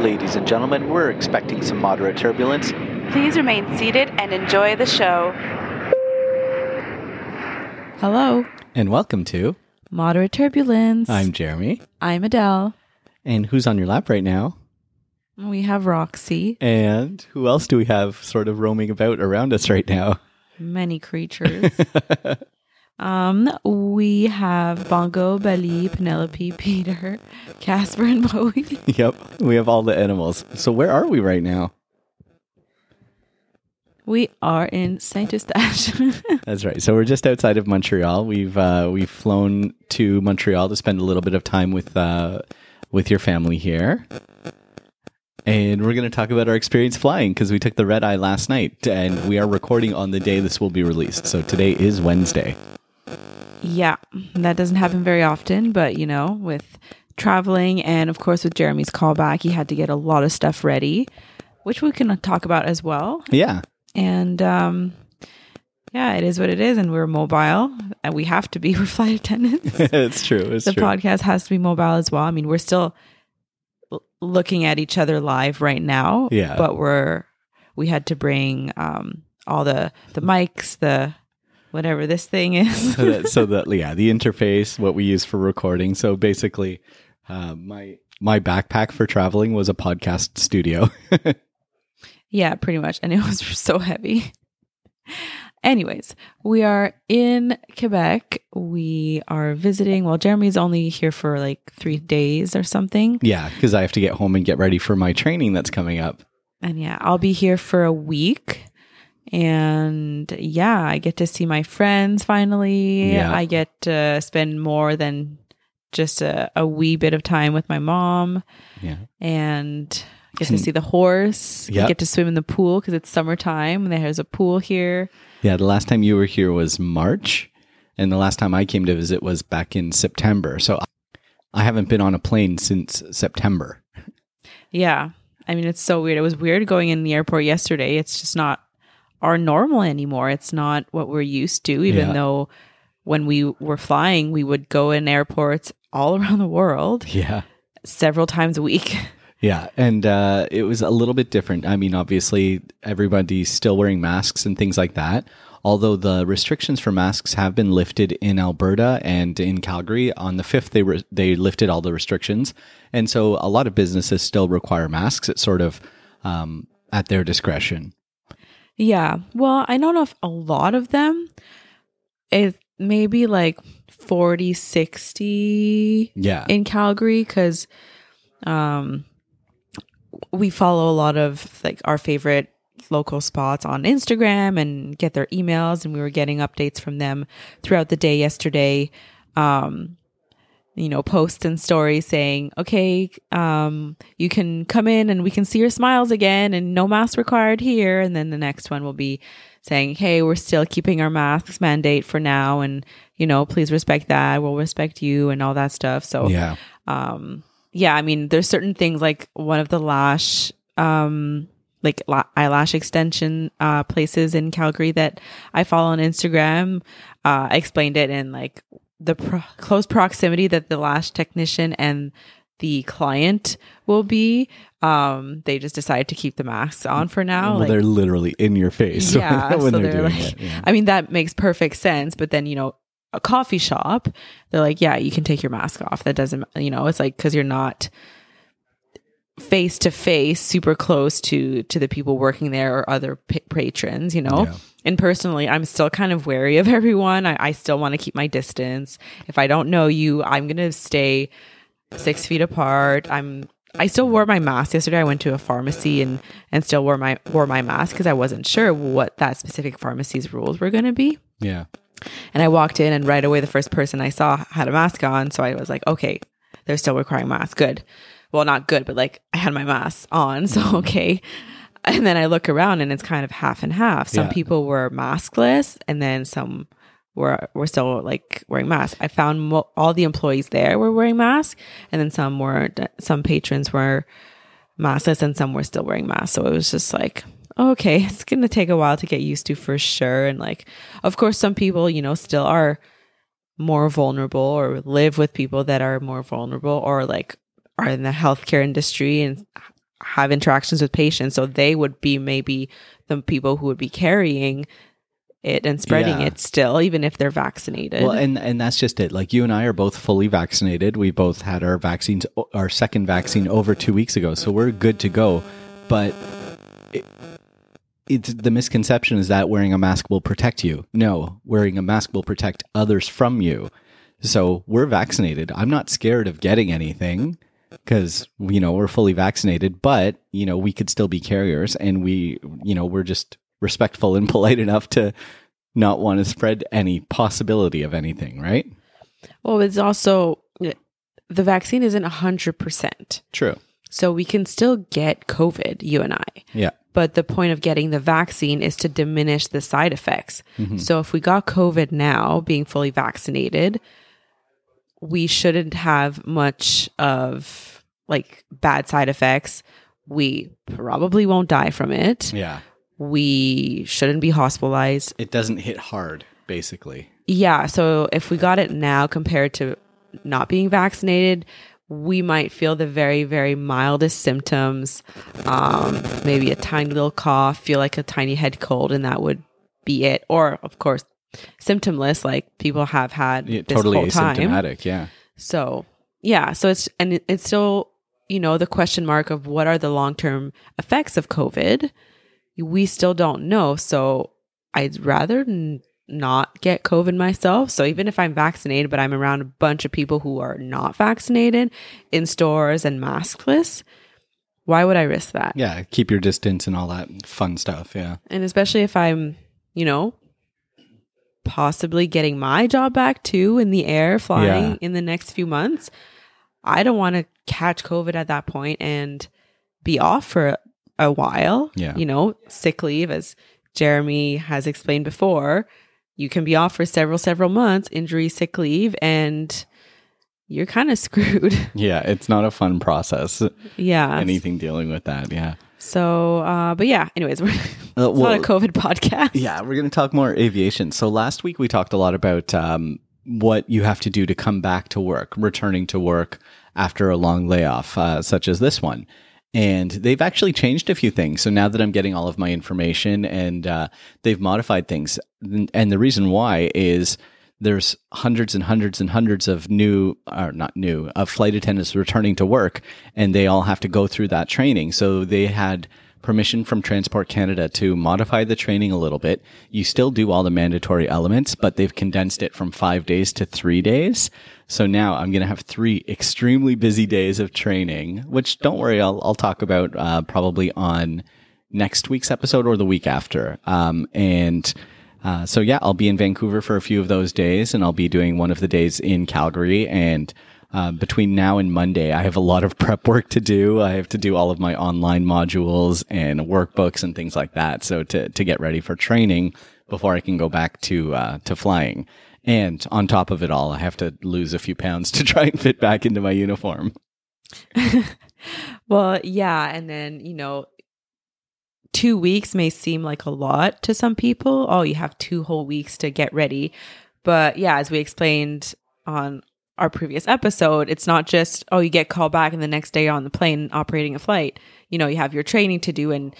Ladies and gentlemen, we're expecting some moderate turbulence. Please remain seated and enjoy the show. Hello, And welcome to moderate turbulence. I'm Jeremy. I'm Adele. And who's on your lap right now? We have Roxy. And who else do we have sort of roaming about around us right now? Many creatures. um, we have Bongo, Bali, Penelope, Peter, Casper, and Bowie. yep, we have all the animals. So where are we right now? We are in Saint Eustache. That's right. So we're just outside of Montreal. We've uh, we've flown to Montreal to spend a little bit of time with uh, with your family here, and we're going to talk about our experience flying because we took the red eye last night, and we are recording on the day this will be released. So today is Wednesday. Yeah, that doesn't happen very often, but you know, with traveling and of course with Jeremy's callback, he had to get a lot of stuff ready, which we can talk about as well. Yeah, And um, yeah, it is what it is, and we're mobile, and we have to be. We're flight attendants. it's true. It's the true. podcast has to be mobile as well. I mean, we're still l- looking at each other live right now. Yeah. But we're we had to bring um all the the mics, the whatever this thing is. so that, so that yeah, the interface, what we use for recording. So basically, uh, my my backpack for traveling was a podcast studio. yeah, pretty much. And it was so heavy. Anyways, we are in Quebec. We are visiting. Well, Jeremy's only here for like three days or something. yeah, because I have to get home and get ready for my training that's coming up. And yeah, I'll be here for a week. And yeah, I get to see my friends finally. Yeah. I get to spend more than just a, a wee bit of time with my mom Yeah. and get to see the horse. Yep. Get to swim in the pool because it's summertime and there's a pool here. Yeah, the last time you were here was March, and the last time I came to visit was back in September. So I haven't been on a plane since September. Yeah. I mean, it's so weird. It was weird going in the airport yesterday. It's just not our normal anymore. It's not what we're used to, even Yeah. though when we were flying, we would go in airports all around the world Yeah. several times a week. Yeah, and uh, it was a little bit different. I mean, obviously, everybody's still wearing masks and things like that. Although the restrictions for masks have been lifted in Alberta and in Calgary on the fifth, they re- they lifted all the restrictions, and so a lot of businesses still require masks. It's sort of um, at their discretion. Yeah. Well, I don't know if a lot of them, it maybe like 40, 60 Yeah, in Calgary because um, we follow a lot of like our favorite local spots on Instagram and get their emails, and we were getting updates from them throughout the day yesterday. Um, you know, posts and stories saying, okay, um, you can come in and we can see your smiles again and no mask required here. And then the next one will be saying, hey, we're still keeping our masks mandate for now. And, you know, please respect that. We'll respect you and all that stuff. So, yeah, um yeah i mean there's certain things like one of the lash um like la- eyelash extension uh places in calgary that i follow on instagram uh I explained it in like the pro- close proximity that the lash technician and the client will be um they just decided to keep the masks on for now well, like they're literally in your face yeah, when so they're, they're like, it. Yeah. I mean, that makes perfect sense. But then, you know, a coffee shop, they're like, yeah, you can take your mask off. That doesn't, you know, it's like because you're not face to face, super close to to the people working there or other pa- patrons, you know. Yeah. And personally, I'm still kind of wary of everyone. I, I still want to keep my distance. If I don't know you, I'm gonna stay six feet apart. I'm I still wore my mask yesterday. I went to a pharmacy and and still wore my wore my mask because I wasn't sure what that specific pharmacy's rules were going to be. yeah, And I walked in and right away the first person I saw had a mask on, so I was like, okay, they're still requiring masks. Good. Well, not good, but like I had my mask on, so okay. And then I look around and it's kind of half and half. Some Yeah. people were maskless and then some were were still like wearing masks. I found mo- all the employees there were wearing masks, and then some weren't. Some patrons were maskless, and some were still wearing masks. So it was just like, okay, it's gonna take a while to get used to for sure. And like, of course, some people, you know, still are more vulnerable or live with people that are more vulnerable or like are in the healthcare industry and have interactions with patients. So they would be maybe the people who would be carrying it and spreading Yeah. it still, even if they're vaccinated. Well, and and that's just it. Like you and I are both fully vaccinated. We both had our vaccines, our second vaccine over two weeks ago, so we're good to go. But it, it's the misconception is that wearing a mask will protect you. No, wearing a mask will protect others from you. So we're vaccinated. I'm not scared of getting anything because you know we're fully vaccinated. But you know we could still be carriers, and we you know we're just respectful and polite enough to not want to spread any possibility of anything, right? well, it's also the vaccine isn't 100%. True. So we can still get COVID, you and I. Yeah. But the point of getting the vaccine is to diminish the side effects. Mm-hmm. So if we got COVID now, being fully vaccinated, we shouldn't have much of like bad side effects. We probably won't die from it. Yeah. We shouldn't be hospitalized. It doesn't hit hard, basically. Yeah. So if we got it now compared to not being vaccinated, we might feel the very, very mildest symptoms. Um, maybe a tiny little cough, feel like a tiny head cold, and that would be it. Or, of course, symptomless, like people have had Yeah, this totally whole time. asymptomatic. Yeah. So, yeah. So it's, and it's still, you know, the question mark of what are the long term effects of COVID. We still don't know. So I'd rather n- not get COVID myself. So even if I'm vaccinated, but I'm around a bunch of people who are not vaccinated in stores and maskless, why would I risk that? Yeah. Keep your distance and all that fun stuff. Yeah. And especially if I'm, you know, possibly getting my job back too in the air flying Yeah. in the next few months, I don't want to catch COVID at that point and be off for a while. Yeah. You know, sick leave, as Jeremy has explained before, you can be off for several, several months, injury, sick leave, and you're kind of screwed. Yeah. It's not a fun process. yeah. Anything dealing with that. Yeah. So, uh, but yeah, anyways, we're, Uh, well- not a COVID podcast. Yeah, we're going to talk more aviation. So last week we talked a lot about um, what you have to do to come back to work, returning to work after a long layoff, uh, such as this one. And they've actually changed a few things. So now that I'm getting all of my information and uh, they've modified things. And the reason why is there's hundreds and hundreds and hundreds of new, or not new, of flight attendants returning to work, and they all have to go through that training. So they had permission from Transport Canada to modify the training a little bit. You still do all the mandatory elements, but they've condensed it from five days to three days. So now I'm going to have three extremely busy days of training, which don't worry, I'll, I'll talk about uh, probably on next week's episode or the week after. Um, and uh, so yeah, I'll be in Vancouver for a few of those days, and I'll be doing one of the days in Calgary. And uh, between now and Monday, I have a lot of prep work to do. I have to do all of my online modules and workbooks and things like that. So to to get ready for training before I can go back to uh, to flying. And on top of it all, I have to lose a few pounds to try and fit back into my uniform. Well, yeah. And then, you know, two weeks may seem like a lot to some people. Oh, you have two whole weeks to get ready. But yeah, as we explained on our previous episode, it's not just, oh, you get called back and the next day on the plane operating a flight. You know, you have your training to do. And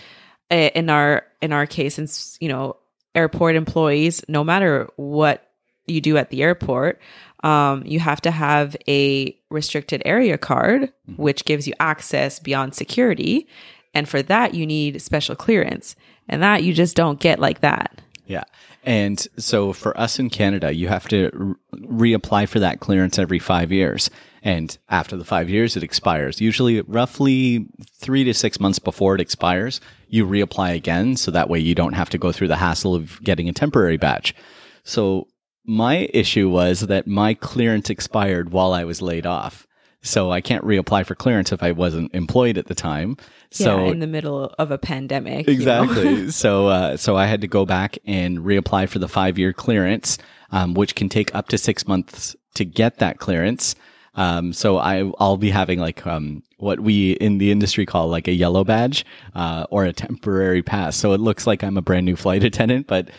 uh, in our, in our case, since, you know, airport employees, no matter what you do at the airport, um, you have to have a restricted area card, which gives you access beyond security. And for that, you need special clearance. And that you just don't get like that. Yeah. And so for us in Canada, you have to re- reapply for that clearance every five years. And after the five years, it expires. Usually, roughly three to six months before it expires, you reapply again. So that way you don't have to go through the hassle of getting a temporary batch. So my issue was that my clearance expired while I was laid off. So I can't reapply for clearance if I wasn't employed at the time. So yeah, in the middle of a pandemic. you know? Exactly. so, uh, so I had to go back and reapply for the five year clearance, um, which can take up to six months to get that clearance. Um, so I, I'll be having like, um, what we in the industry call like a yellow badge, uh, or a temporary pass. So it looks like I'm a brand new flight attendant, but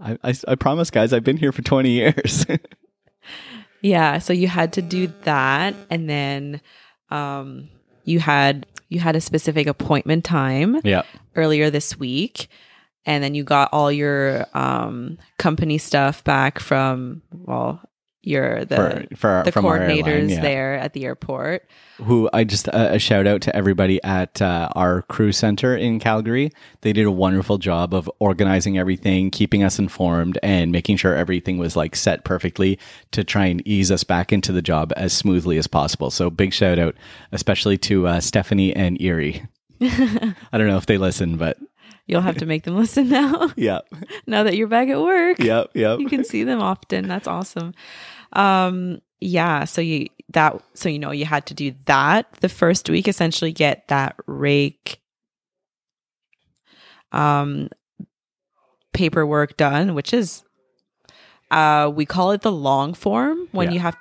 I, I, I promise guys, I've been here for 20 years. Yeah, so you had to do that and then um you had you had a specific appointment time Yeah. earlier this week and then you got all your um, company stuff back from well your the For, for the coordinators airline, yeah. there at the airport who I just uh, a shout out to everybody at uh, our crew center in Calgary. They did a wonderful job of organizing everything, keeping us informed, and making sure everything was like set perfectly to try and ease us back into the job as smoothly as possible. So big shout out, especially to uh, Stephanie and Erie. I don't know if they listen, but you'll have to make them listen now yeah, now that you're back at work yep, yep. you can see them often that's awesome um yeah so you that so you know you had to do that the first week essentially get that RAIC um paperwork done which is uh we call it the long form when Yeah. you have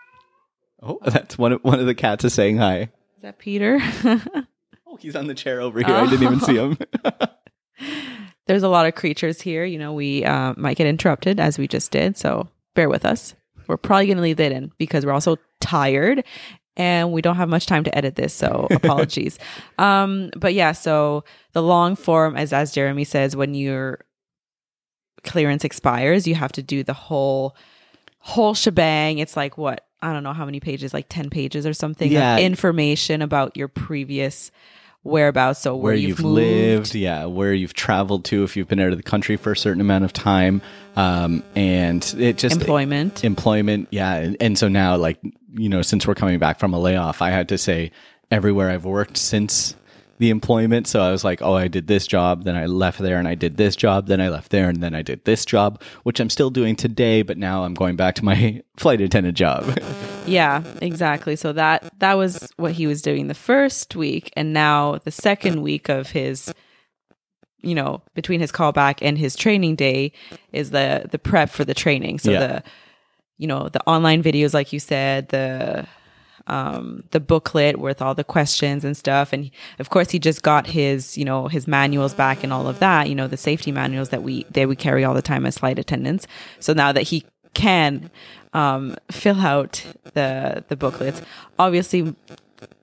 Oh, that's one of one of the cats is saying hi. is that peter Oh, he's on the chair over here. I didn't even see him. there's a lot of creatures here you know we uh, might get interrupted as we just did so bear with us we're probably going to leave that in because we're also tired and we don't have much time to edit this so apologies um but yeah so the long form as as jeremy says when your clearance expires you have to do the whole whole shebang it's like what i don't know how many pages like 10 pages or something Yeah. of information about your previous whereabouts so where, where you've, you've, lived, yeah, where you've traveled to if you've been out of the country for a certain amount of time, um, and it just employment. Employment, yeah, and, and so now, like you know, since we're coming back from a layoff, I had to say everywhere I've worked since the employment. So I was like, oh, I did this job, then I left there, and I did this job, then I left there, and then I did this job, which I'm still doing today, but now I'm going back to my flight attendant job. Yeah, exactly. So that that was what he was doing the first week and now the second week of his you know, between his callback and his training day is the the prep for the training. So Yeah. the you know, the online videos like you said, the um the booklet with all the questions and stuff. And of course he just got his you know his manuals back and all of that you know the safety manuals that we that we carry all the time as flight attendants. So now that he can um fill out the the booklets obviously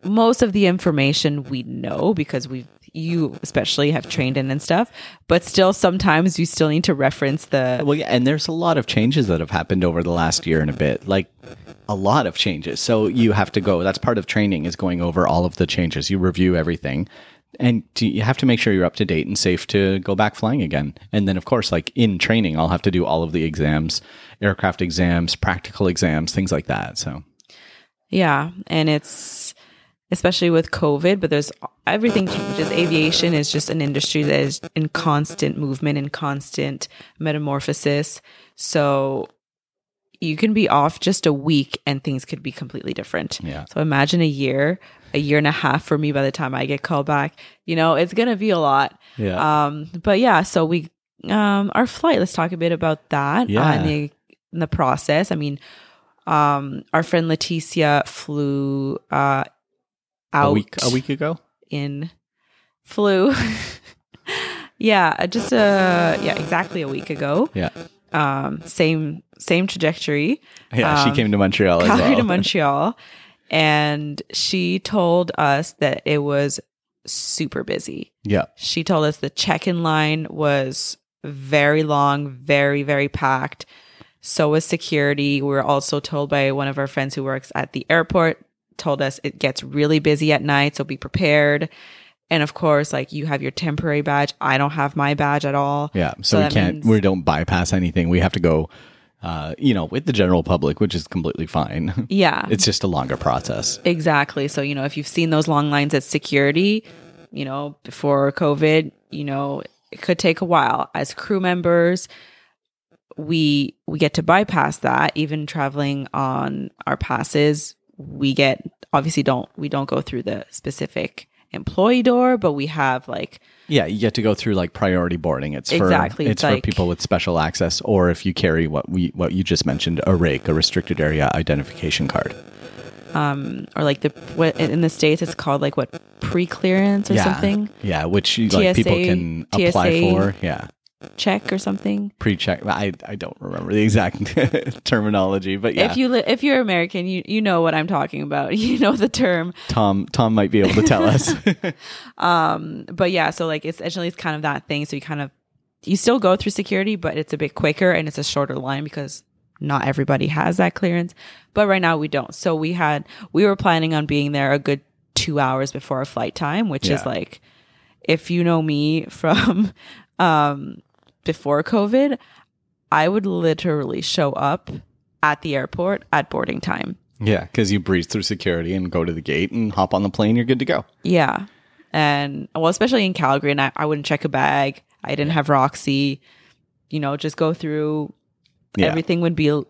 most of the information we know because we you especially have trained in and stuff but still sometimes you still need to reference the Well, yeah, and there's a lot of changes that have happened over the last year and a bit. Like a lot of changes. So you have to go. That's part of training is going over all of the changes. You review everything. And you have to make sure you're up to date and safe to go back flying again. And then, of course, like in training, I'll have to do all of the exams, aircraft exams, practical exams, things like that. So, Yeah, and it's especially with COVID, but there's everything changes. Aviation is just an industry that is in constant movement and constant metamorphosis. So you can be off just a week and things could be completely different. Yeah. So imagine a year, a year and a half for me by the time I get called back. You know, it's gonna be a lot. yeah. Um, but yeah, so we um our flight, let's talk a bit about that. Yeah. Uh, in the in the process. I mean, um our friend Leticia flew uh out a week a week ago. in flu. yeah, just uh yeah, exactly a week ago. Yeah. Um same same trajectory. Yeah. Um, she came to Montreal Calgary well. to Montreal. And she told us that it was super busy yeah. she told us the check-in line was very long very very packed so was security we were also told by one of our friends who works at the airport told us it gets really busy at night so be prepared and of course like you have your temporary badge i don't have my badge at all Yeah. So, So we can't, means- we don't bypass anything. We have to go, uh, you know, with the general public, which is completely fine. yeah it's just a longer process. Exactly. So, you know, if you've seen those long lines at security, you know, before COVID, you know, it could take a while. As crew members, we we get to bypass that even traveling on our passes. We get obviously don't we don't go through the specific employee door, but we have like Yeah, you get to go through like priority boarding. It's for Exactly, it's it's for people with special access, or if you carry what we what you just mentioned, a RAIC, a restricted area identification card. um or like the what in the states it's called like what pre-clearance or yeah, something. Yeah, which like people can apply TSA. for. Yeah, check or something. Pre-check. I I don't remember the exact terminology, but yeah, If you li- if you're American, you you know what I'm talking about. You know the term. Tom Tom might be able to tell us. um, But yeah, so like it's essentially it's kind of that thing. So you kind of you still go through security, but it's a bit quicker and it's a shorter line because not everybody has that clearance. But right now we don't. So we had we were planning on being there a good two hours before our flight time, which is like if you know me from um before COVID, I would literally show up at the airport at boarding time. yeah, because you breeze through security and go to the gate and hop on the plane. You're good to go. Yeah. And well, especially in Calgary, and I, I wouldn't check a bag. I didn't have Roxy. You know, just go through. Yeah. Everything would be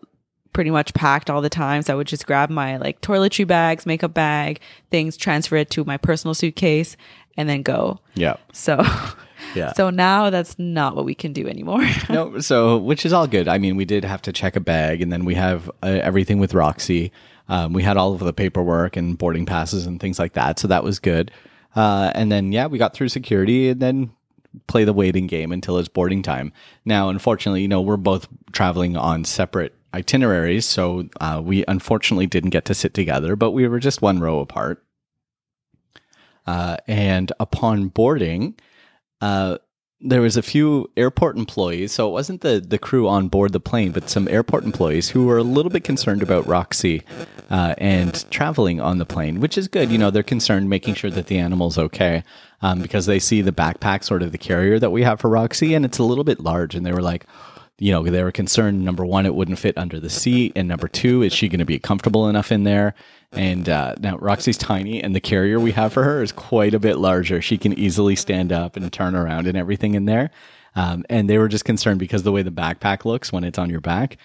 pretty much packed all the time. So I would just grab my like toiletry bags, makeup bag, things, transfer it to my personal suitcase, and then go. Yeah, So, yeah. so now that's not what we can do anymore. no, so which is all good. I mean, we did have to check a bag, and then we have uh, everything with Roxy. Um, we had all of the paperwork and boarding passes and things like that, so that was good. Uh, and then yeah, we got through security, and then play the waiting game until it's boarding time. Now, unfortunately, you know, we're both traveling on separate itineraries, so uh, we unfortunately didn't get to sit together, but we were just one row apart. Uh, and upon boarding, uh, there was a few airport employees, so it wasn't the the crew on board the plane, but some airport employees who were a little bit concerned about Roxy uh, and traveling on the plane, which is good. You know, they're concerned making sure that the animal's okay um, because they see the backpack, sort of the carrier that we have for Roxy, and it's a little bit large, and they were like. You know, they were concerned. Number one, it wouldn't fit under the seat, and number two, is she going to be comfortable enough in there? And uh, now Roxy's tiny, and the carrier we have for her is quite a bit larger. She can easily stand up and turn around and everything in there. Um, and they were just concerned because the way the backpack looks when it's on your back,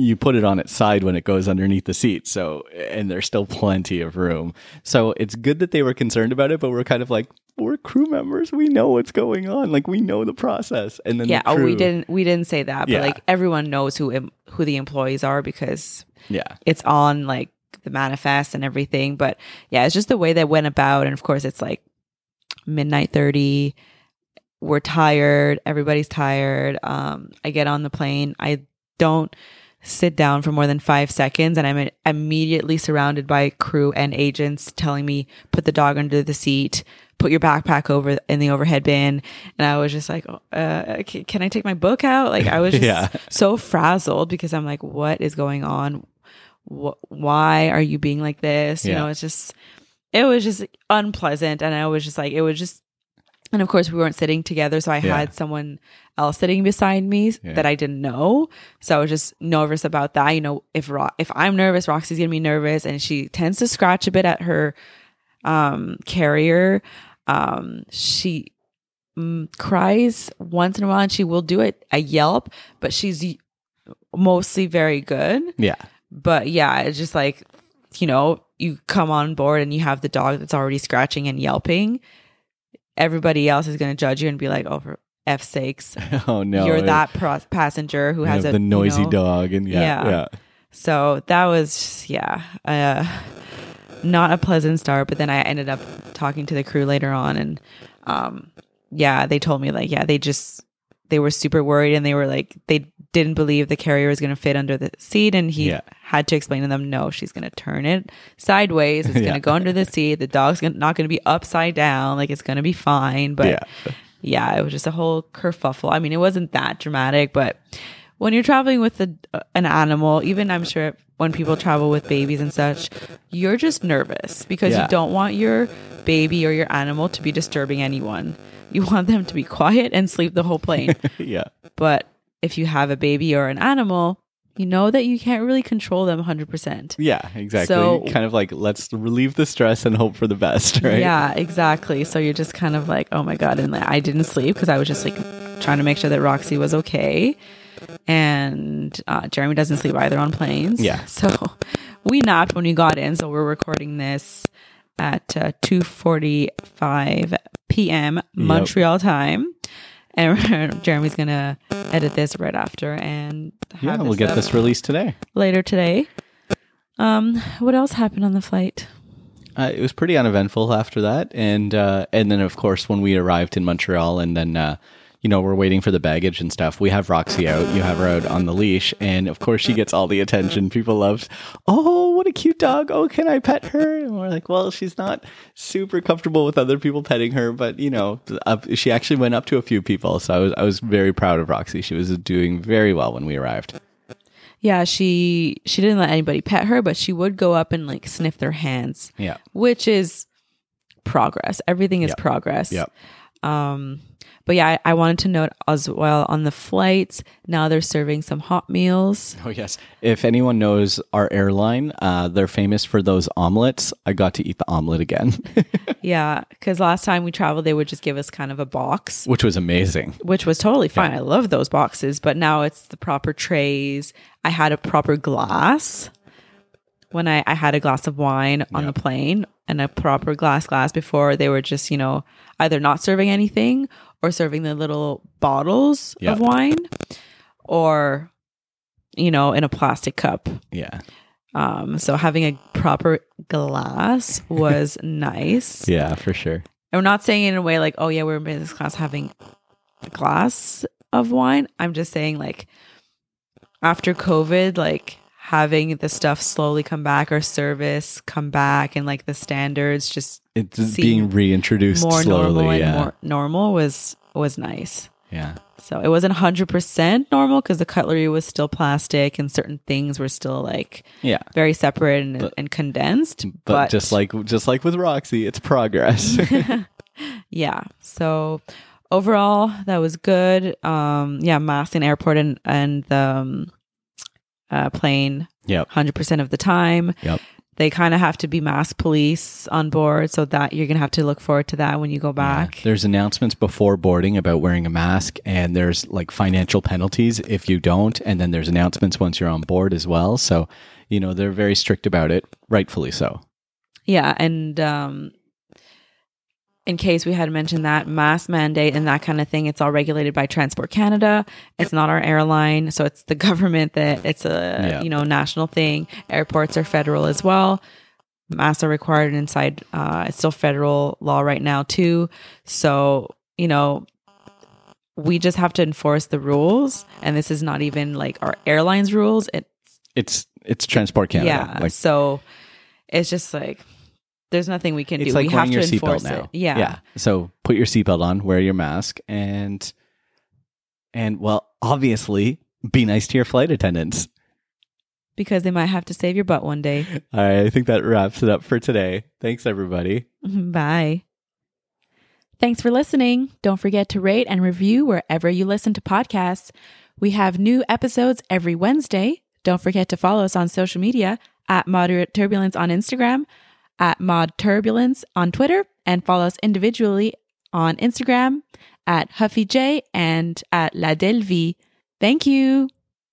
you put it on its side when it goes underneath the seat. So, and there's still plenty of room. So it's good that they were concerned about it, but we're kind of like, we're crew members. We know what's going on. Like we know the process. And then yeah. the Oh, we didn't we didn't say that, but Yeah. like everyone knows who who the employees are because Yeah. it's on like the manifest and everything. But yeah, it's just the way that went about. And of course, it's like midnight 30. We're tired. Everybody's tired. Um, I get on the plane. I don't sit down for more than five seconds and I'm immediately surrounded by crew and agents telling me, put the dog under the seat, put your backpack over in the overhead bin. And I was just like, oh, uh, can I take my book out? Like I was just Yeah. so frazzled because I'm like, what is going on? Wh- why are you being like this? You know, it's just, it was just unpleasant. And I was just like, it was just, and of course we weren't sitting together. So I Yeah. had someone else sitting beside me Yeah. that I didn't know. So I was just nervous about that. You know, if Ro- if I'm nervous, Roxy's gonna be nervous, and she tends to scratch a bit at her um, carrier. Um, she mm, cries once in a while, and she will do it a yelp, but she's mostly very good. Yeah. But yeah, it's just like you know, you come on board and you have the dog that's already scratching and yelping. Everybody else is going to judge you and be like, "Oh, f sakes." Oh no. you're that pro- passenger who has a the you noisy know- dog and yeah, Yeah. yeah. So that was just, yeah, uh, not a pleasant start. But then I ended up talking to the crew later on, and um, yeah, they told me like, yeah, they just they were super worried, and they were like, they didn't believe the carrier was going to fit under the seat, and he Yeah. had to explain to them, no, she's going to turn it sideways. It's going to go under the seat. The dog's gonna, not going to be upside down. Like it's going to be fine. But Yeah. it was just a whole kerfuffle. I mean, it wasn't that dramatic, but when you're traveling with a, an animal, even I'm sure when people travel with babies and such, you're just nervous because Yeah. you don't want your baby or your animal to be disturbing anyone. You want them to be quiet and sleep the whole plane. yeah. but if you have a baby or an animal, you know that you can't really control them 100%. Yeah, exactly. So- kind of like let's relieve the stress and hope for the best, right? Yeah, exactly. So you're just kind of like, oh my god, and like, I didn't sleep because I was just like trying to make sure that Roxy was okay, and uh, Jeremy doesn't sleep either on planes. Yeah. So we napped when we got in. So we're recording this at uh, two forty five p.m. Montreal time, and Jeremy's gonna edit this right after and Yeah, we'll get this released today. later today. Um, what else happened on the flight? Uh, it was pretty uneventful after that, and uh, and then of course when we arrived in Montreal, and then uh, you know, we're waiting for the baggage and stuff. We have Roxy out. You have her out on the leash. And of course, she gets all the attention. People love, oh, what a cute dog. Oh, can I pet her? And we're like, well, she's not super comfortable with other people petting her, but, you know, up, she actually went up to a few people. So I was, I was very proud of Roxy. She was doing very well when we arrived. Yeah, she she didn't let anybody pet her, but she would go up and like sniff their hands. Yeah. Which is progress. Everything is Yep. progress. Yep. Um, but yeah, I, I wanted to note as well on the flights. Now they're serving some hot meals. Oh yes. If anyone knows our airline, uh, they're famous for those omelets. I got to eat the omelet again, Yeah, because last time we traveled, they would just give us kind of a box, which was amazing. which was totally fine. I love those boxes, but now it's the proper trays. I had a proper glass when I, I had a glass of wine on the plane and a proper glass glass before they were just, you know, either not serving anything or serving the little bottles Yeah. of wine or, you know, in a plastic cup. Yeah. Um, so having a proper glass was nice. Yeah, for sure. And we're not saying in a way like, oh yeah, we're in business class having a glass of wine. I'm just saying like after COVID, like having the stuff slowly come back or service come back and like the standards just It's being reintroduced more slowly. normal and yeah. more normal was was nice. yeah. So it wasn't 100% normal because the cutlery was still plastic and certain things were still like Yeah. very separate and, and condensed. But, just like just like with Roxy, it's progress. yeah so overall that was good um yeah in airport and and the um, uh, plane yep. 100% of the time Yep. they kind of have to be mask police on board so that you're gonna have to look forward to that when you go back There's announcements before boarding about wearing a mask, and there's like financial penalties if you don't. And then there's announcements once you're on board as well. So, you know, they're very strict about it, rightfully so. yeah and um in case we had mentioned that mask mandate and that kind of thing it's all regulated by transport canada it's not our airline so it's the government that it's a Yeah. you know national thing airports are federal as well masks are required inside uh it's still federal law right now too so you know we just have to enforce the rules and this is not even like our airlines rules it It's it's Transport Canada. yeah Like so it's just like there's nothing we can it's do like we have to your seatbelt enforce now. it yeah. Yeah. So put your seatbelt on, wear your mask, and and well, obviously, be nice to your flight attendants. because they might have to save your butt one day All right, I think that wraps it up for today. Thanks, everybody. Mm-hmm. bye thanks for listening don't forget to rate and review wherever you listen to podcasts we have new episodes every wednesday don't forget to follow us on social media at moderate turbulence on instagram at mod turbulence on twitter and follow us individually on instagram at huffy j and at la delvie thank you